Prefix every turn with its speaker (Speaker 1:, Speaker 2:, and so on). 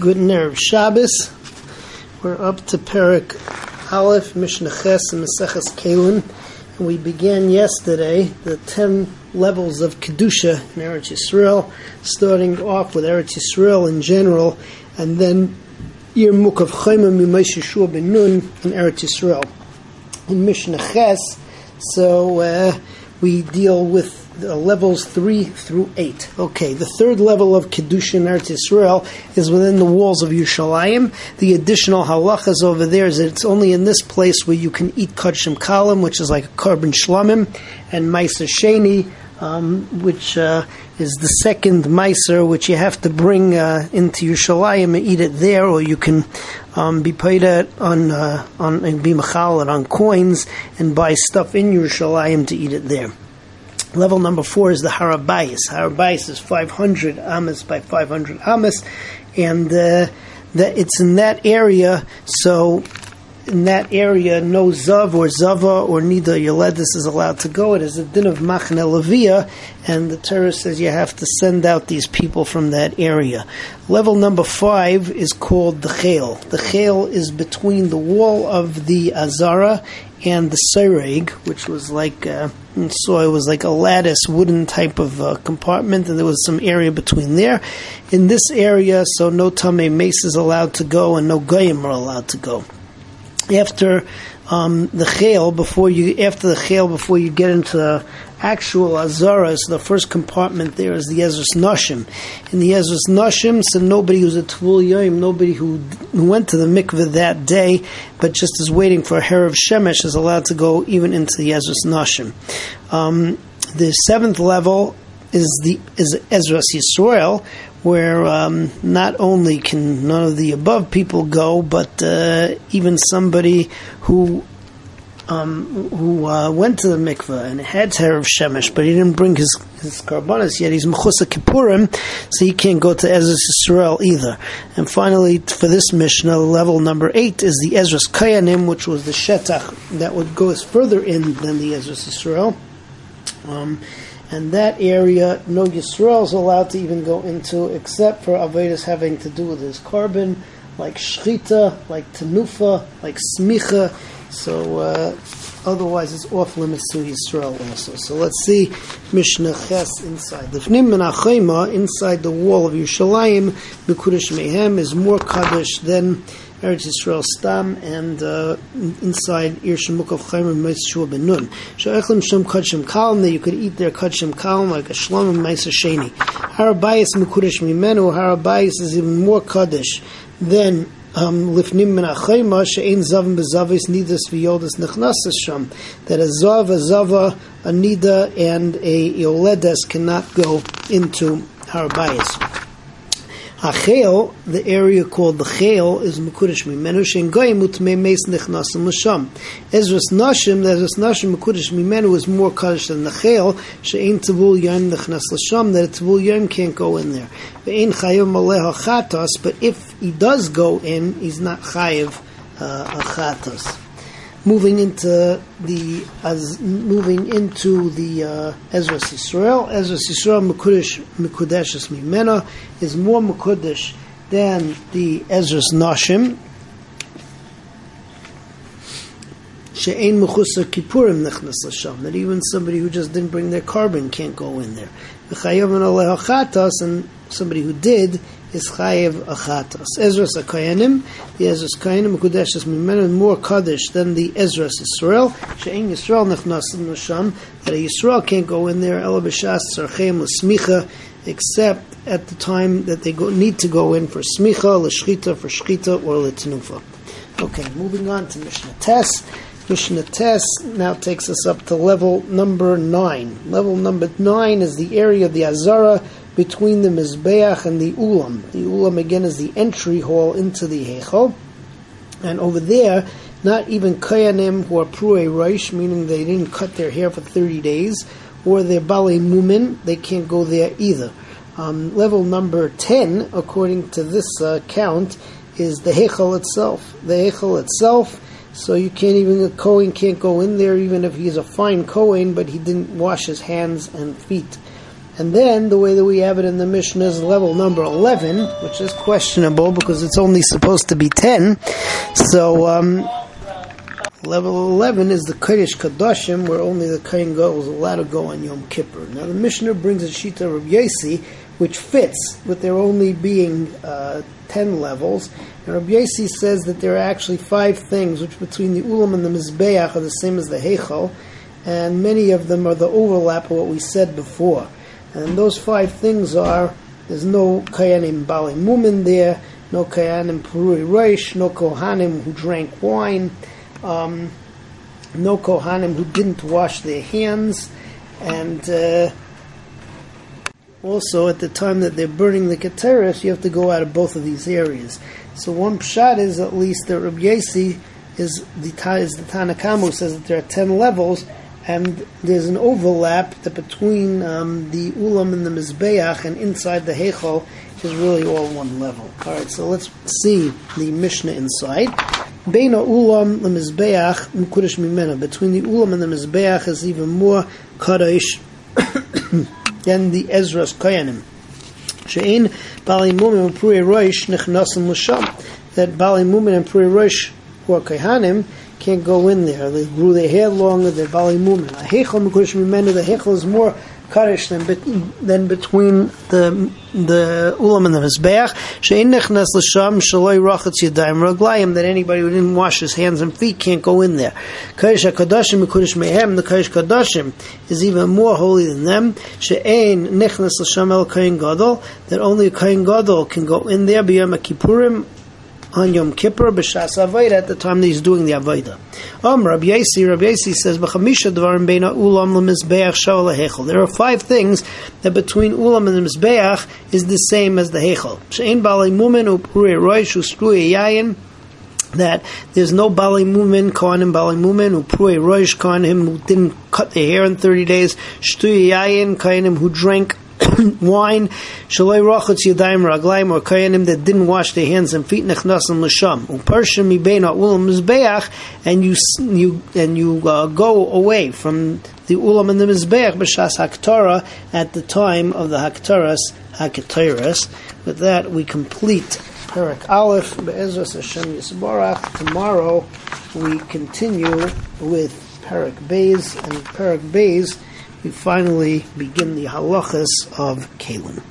Speaker 1: Good nerve Shabbos. We're up to Perik Aleph, Mishnah Ches, and Maseches Kalin. And we began yesterday the ten levels of Kedusha in Eretz Yisrael, starting off with Eretz Yisrael in general, and then Yirmuk of Chaimim Mimaish Yeshua ben Nun in Eretz Yisrael. In Mishnah Ches, so uh, we deal with uh, levels 3 through 8. Okay, the third level of Kedusha in Eretz Israel is within the walls of Yerushalayim. The additional halachas over there is that it's only in this place where you can eat kachim kalim, which is like a korban shlamim, and meiser sheni, um, which uh, is the second meiser, which you have to bring uh, into Yerushalayim and eat it there, or you can um, be paid on uh, on and be machal on coins and buy stuff in Yerushalayim to eat it there. Level number four is the Harabais. Harabais is 500 amas by 500 amas, and uh, that it's in that area. So, in that area, no zav or zava or neither yoledis is allowed to go. It is a din of machne levia, and the Torah says you have to send out these people from that area. Level number five is called the chel. The chel is between the wall of the azara and the sereg, which was like uh, saw it was like a lattice wooden type of uh, compartment, and there was some area between there. In this area, so no tame mace is allowed to go, and no goyim are allowed to go. After um, the chel, before you after the chel, before you get into the actual Azaras, the first compartment there is the Ezra's Nashim. In the Ezra's Nashim, so nobody who's a Tvul Yoim, nobody who, who went to the mikveh that day, but just is waiting for a hair of Shemesh, is allowed to go even into the Ezra's Nashim. Um, the seventh level is the is Ezra's Yisrael, where um, not only can none of the above people go, but uh, even somebody who um, who uh, went to the mikveh and had of Shemesh, but he didn't bring his, his karbanas yet. He's Mechusa Kippurim, so he can't go to Ezra's Yisrael either. And finally, for this Mishnah, level number eight is the Ezra's Kayanim, which was the Shetach that would go further in than the Ezra's Yisrael. Um, and that area, no Yisrael is allowed to even go into, except for Avedis having to do with his korban, like Shchita, like Tanufa, like Smicha, so uh, otherwise, it's off limits to Yisrael also. So let's see Mishnah Ches inside. The Fnim Menachema inside the wall of Yerushalayim, Mekudesh Mehem is more kaddish than Eretz Yisrael Stam and uh, inside Ir Shemuk of Chayim and Shua Ben Nun. Sha'echlim Shem Kachim Kalim that you could eat their Kachim Kalim like a Shlom and Meiser Sheni. Harabayis Mekudesh Mimenu. Harabayis is even more kaddish than um, lifnim min achayma she'ein zavim bezavis nidas v'yodas nechnasas sham. That a zav, a zava, a nida, and a yoledes cannot go into Harabayas. Achel, the area called the Chel, is Mekudesh Mimenu, Shen Goyim Utmei Meis Nechnasim L'Sham. Ezras Nashim, the Ezras Nashim Mekudesh Mimenu is more Kaddish than the Chel, She'ein Tavul Yom Nechnas L'Sham, that a Tavul Yom can't go in there. Ve'ein Chayav Maleh HaChatos, but if he does go in, he's not Chayav uh, HaChatos moving into the as moving into the uh, Ezra Yisrael. Ezra Yisrael Mekudesh Mekudeshes Mimena is more Mekudesh than the Ezra's Nashim. She'ein mechusa kippurim nechnas l'sham. That even somebody who just didn't bring their korban can't go in there. And somebody who did is chayev achatos. Ezra's a kayanim, the Ezra's kayanim mekudeshes mimenu more kaddish than the Ezra's Yisrael. She'en Yisrael nechnasim nasham that a Yisrael can't go in there. Ela b'shas tzarchem l'smicha except at the time that they go, need to go in for smicha, l'shchita, for shchita, or l'tenufa. Okay, moving on to Mishnah Tes. Mishnah Tes now takes us up to level number nine. Level number nine is the area of the Azara between the Mizbeach and the Ulam. The Ulam again is the entry hall into the Heichal. And over there, not even Kayanim who are Prue Reish, meaning they didn't cut their hair for 30 days, or their Bali Mumin, they can't go there either. Um, level number 10, according to this uh, count, is the Heichal itself. The Heichal itself, so you can't even, a Kohen can't go in there even if he's a fine Kohen, but he didn't wash his hands and feet And then the way that we have it in the Mishnah is level number 11, which is questionable because it's only supposed to be 10. So, um, level 11 is the Kodesh Kadoshim, where only the Kohen Gadol is allowed to go on Yom Kippur. Now, the Mishnah brings a Shita of Yesi, which fits with there only being uh, 10 levels. And Rabbi Yesi says that there are actually five things, which between the Ulam and the Mizbeach are the same as the Heichal, and many of them are the overlap of what we said before. And those five things are there's no Kayanim Bali Mumin there, no Kayanim Purui Reish, no Kohanim who drank wine, um, no Kohanim who didn't wash their hands, and uh, also at the time that they're burning the Keteris, you have to go out of both of these areas. So one pshat is at least that Rabbi is the, is the Tanakamu says that there are ten levels, and there's an overlap between um, the ulam and the mizbeach and inside the heichal is really all one level. All right, so let's see the Mishnah inside. Beina ulam mimena. Between the ulam and the mizbeach is even more kadosh than the Ezra's koyanim. Bali and puri roish l'sham. That bali and puri roish who are can't go in there. They grew their hair longer, they're Bali Mumin. A Hechel Mekush Mimenu, the Hechel is more Kaddish than, than between the the Ulam and the Mizbeach. She'in nechnas l'sham shaloi rachatz yadayim raglayim, that anybody who didn't wash his hands and feet can't go in there. Kaddish HaKadoshim Mekush Mehem, the Kaddish Kadoshim is even more holy than them. She'in nechnas l'sham el Kain Gadol, that only a Kain Gadol can go in there, b'yom Kippurim, on Yom Kippur b'shas Avodah at the time that he's doing the Avodah. Um, Rabbi Yasi, Rabbi Yasi says, "B'chamisha dvarim beina ulam lemizbeach shal hechel." There are five things that between ulam and the mizbeach is the same as the hechel. Shein balei mumen upuri roish ustrui yayin that there's no Bali Mumin, Kohanim Bali Mumin, Prue Roish Kohanim who didn't cut their hair in 30 days, Shtuy Yayin, Kohanim who drank wine, shaloi rachutz yadayim raglayim, or kayanim that didn't wash their hands and feet nechnasim l'sham. Uparshim mibeina ulam mizbeach, and you you and you uh, go away from the ulam and the mizbeach b'shas haktara at the time of the haktaras haktaras. With that, we complete Perak Aleph Be'ezras Hashem Yisbarach. Tomorrow we continue with Perak Beis and Perak Beis we finally begin the halachas of Kalim.